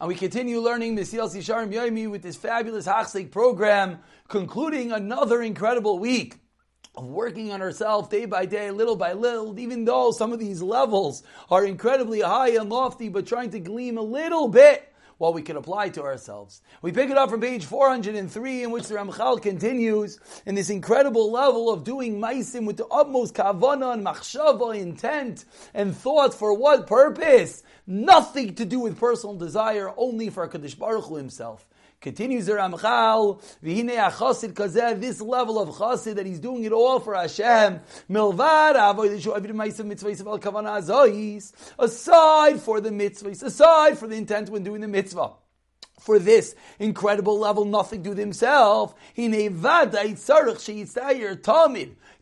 And we continue learning Mesilas Yesharim Yomi with this fabulous Hachzik program, concluding another incredible week of working on ourselves day by day, little by little, even though some of these levels are incredibly high and lofty, but trying to gleam a little bit what we can apply to ourselves. We pick it up from page 403, in which the Ramchal continues in this incredible level of doing maisim with the utmost kavana and machshava, intent and thought for what purpose? Nothing to do with personal desire, only for Kaddish Baruch Hu himself. Continues the Ramchal, v'hinei achasid kazeh, this level of chasid that he's doing it all for Hashem, milvad aside for the mitzvahs, aside for the intent when doing the mitzvah for this incredible level, nothing to himself.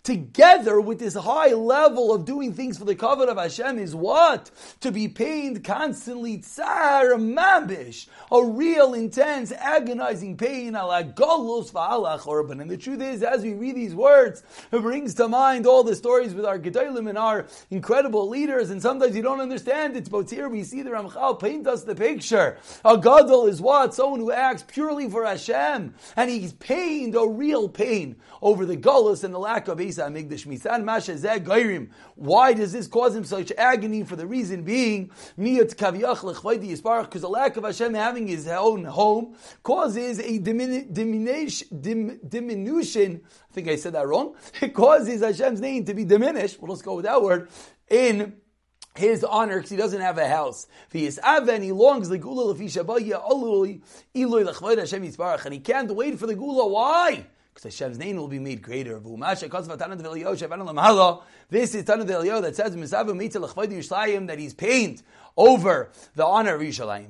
Together with this high level of doing things for the covenant of Hashem is what? To be pained constantly, tsar mambish, a real intense, agonizing pain. And the truth is, as we read these words, it brings to mind all the stories with our gedolim and our incredible leaders, and sometimes you don't understand it, but here we see the Ramchal paint us the picture. A gadol is what? Someone who acts purely for Hashem, and he's pained, a real pain, over the gullus and the lack of Isa Amigdash Misan Mashazeh Gairim. why does this cause him such agony? For the reason being, because the lack of Hashem having his own home causes a diminution. I think I said that wrong. It causes Hashem's name to be diminished. Well, let's go with that word in his honor because he doesn't have a house. Aven, he longs the gula and he can't wait for the gula. Why? because Hashem's name will be made greater. This is Tanu Velio that says that he's pained over the honor of Yisraelim.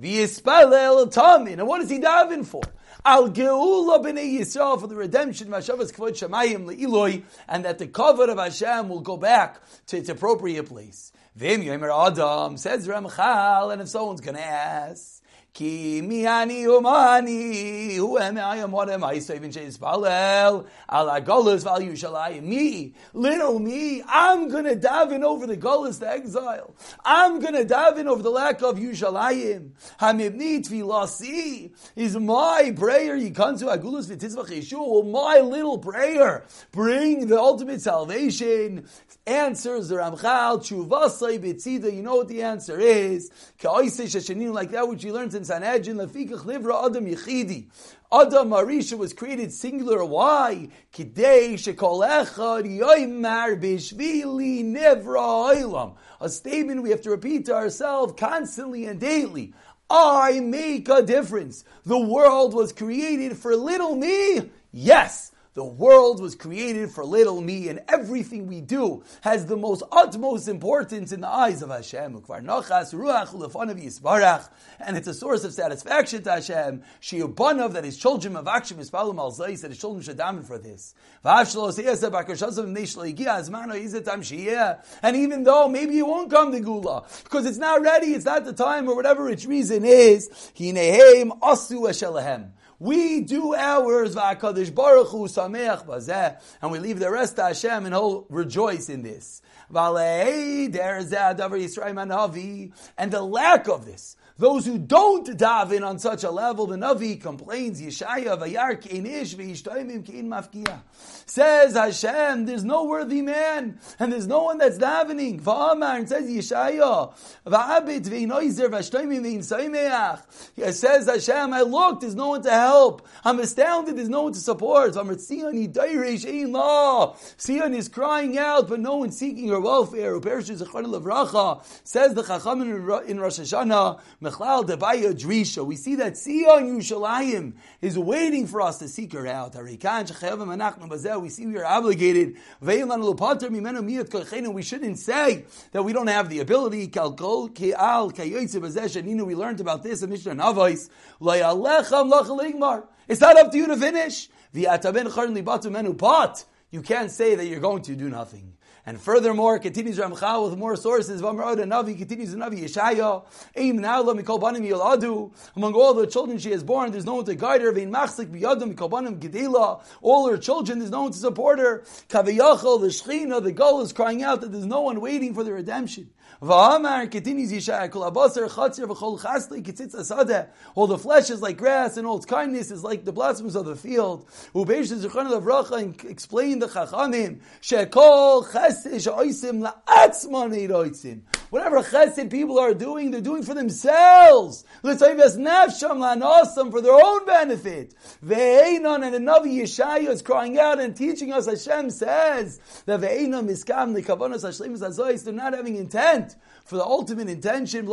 And what is he davening for? Al Geula b'nei Yisrael for the redemption of Hashavas Kvod Shemayim le'iloi, and that the cover of Hashem will go back to its appropriate place. Vim Yomer Adam says Ramchal, and if someone's going to ask. כי מי אני ומה אני, הוא אמי אמורם היסויבין שיספלל על הגולus ועל ירושלים. Me, little me, I'm gonna daven over the golus, the exile. I'm gonna daven over the lack of Yushalayim. Hamibni tfilasi is my prayer. Yikanzu agulus v'tizvach Yeshua. Will my little prayer bring the ultimate salvation? Answers the Ramchal, Chuvasai B'tzida. You know what the answer is? Like that which he learns in Sanhedrin, Lefikach Livra Adam Yechidi. Adam Marisha was created singular. Why? Kidei shekol echad yoymar bishvili nevra oilam. A statement we have to repeat to ourselves constantly and daily. I make a difference. The world was created for little me. Yes. The world was created for little me, and everything we do has the most utmost importance in the eyes of Hashem. And it's a source of satisfaction to Hashem. Shiubanav, that his children of Akshim Ispalim al that his children should daven for this. And even though maybe you won't come to Gula, because it's not ready, it's not the time, or whatever its reason is, we do ours, v'akadosh baruch hu sameach bazeh, and we leave the rest to Hashem, and He'll rejoice in this. And the lack of this, those who don't daven on such a level, the Navi complains, Yeshaya. Says Hashem, there's no worthy man, and there's no one that's davening. And says Yeshaya, v'abit says Hashem, I looked, there's no one to help. I'm astounded, there's no one to support. Sion is crying out, but no one seeking her welfare. Says the Chacham in Rosh Hashanah. We see that Sion Yushalayim is waiting for us to seek her out. We see we are obligated. We shouldn't say that we don't have the ability. We learned about this in Mishnah Navais. It's not up to you to finish. But you can't say that you're going to do nothing. And furthermore, continues Ramchal with more sources. Vamar Navi continues the Navi Yeshaya. Aim now. Among all the children she has born, there's no one to guide her. Vein machzik biyadam banim gedela. All her children, there's no one to support her. Kaviyachal, the Shechina, the gull is crying out that there's no one waiting for the redemption. Continues Yeshaya. Kol chasli kitzitz. All the flesh is like grass, and all its kindness is like the blossoms of the field. Ubeish zechron of bracha and explain the chachamim shekol chesed she'oisim la'atzman eiroitzim. Whatever chesed people are doing, they're doing for themselves. For their own benefit. Ve'einon and the Navi Yeshaya is crying out and teaching us. Hashem says that ve'einon miskam likavonos hashlemus azois. They're not having intent for the ultimate intention,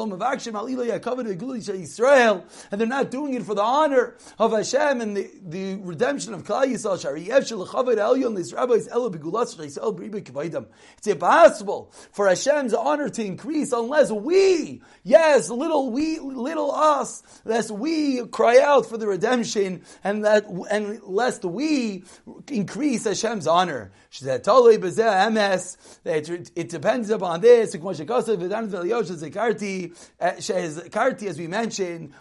Israel, and they're not doing it for the honor of Hashem and the, the redemption of Klal Yisrael. It's impossible for Hashem's honor to increase unless we, yes, little we, little us, lest we cry out for the redemption and that, and lest we increase Hashem's honor. It depends upon this as we mentioned,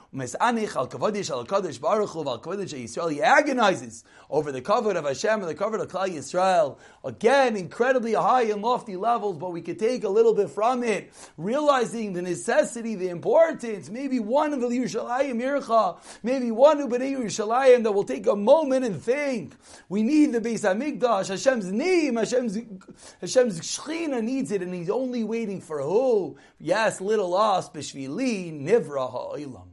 Yisrael. He agonizes over the cover of Hashem and the cover of Klal Yisrael. Again, incredibly high and lofty levels, but we could take a little bit from it, realizing the necessity, the importance. Maybe one of the Yerushalayim Yircha, maybe one of Bnei Yerushalayim that will take a moment and think. We need the Beis Hamikdash. Hashem's name, Hashem's Hashem's Shechina needs it, and He's only waiting for who? Yes, little us, b'shvili nivra ha'olam.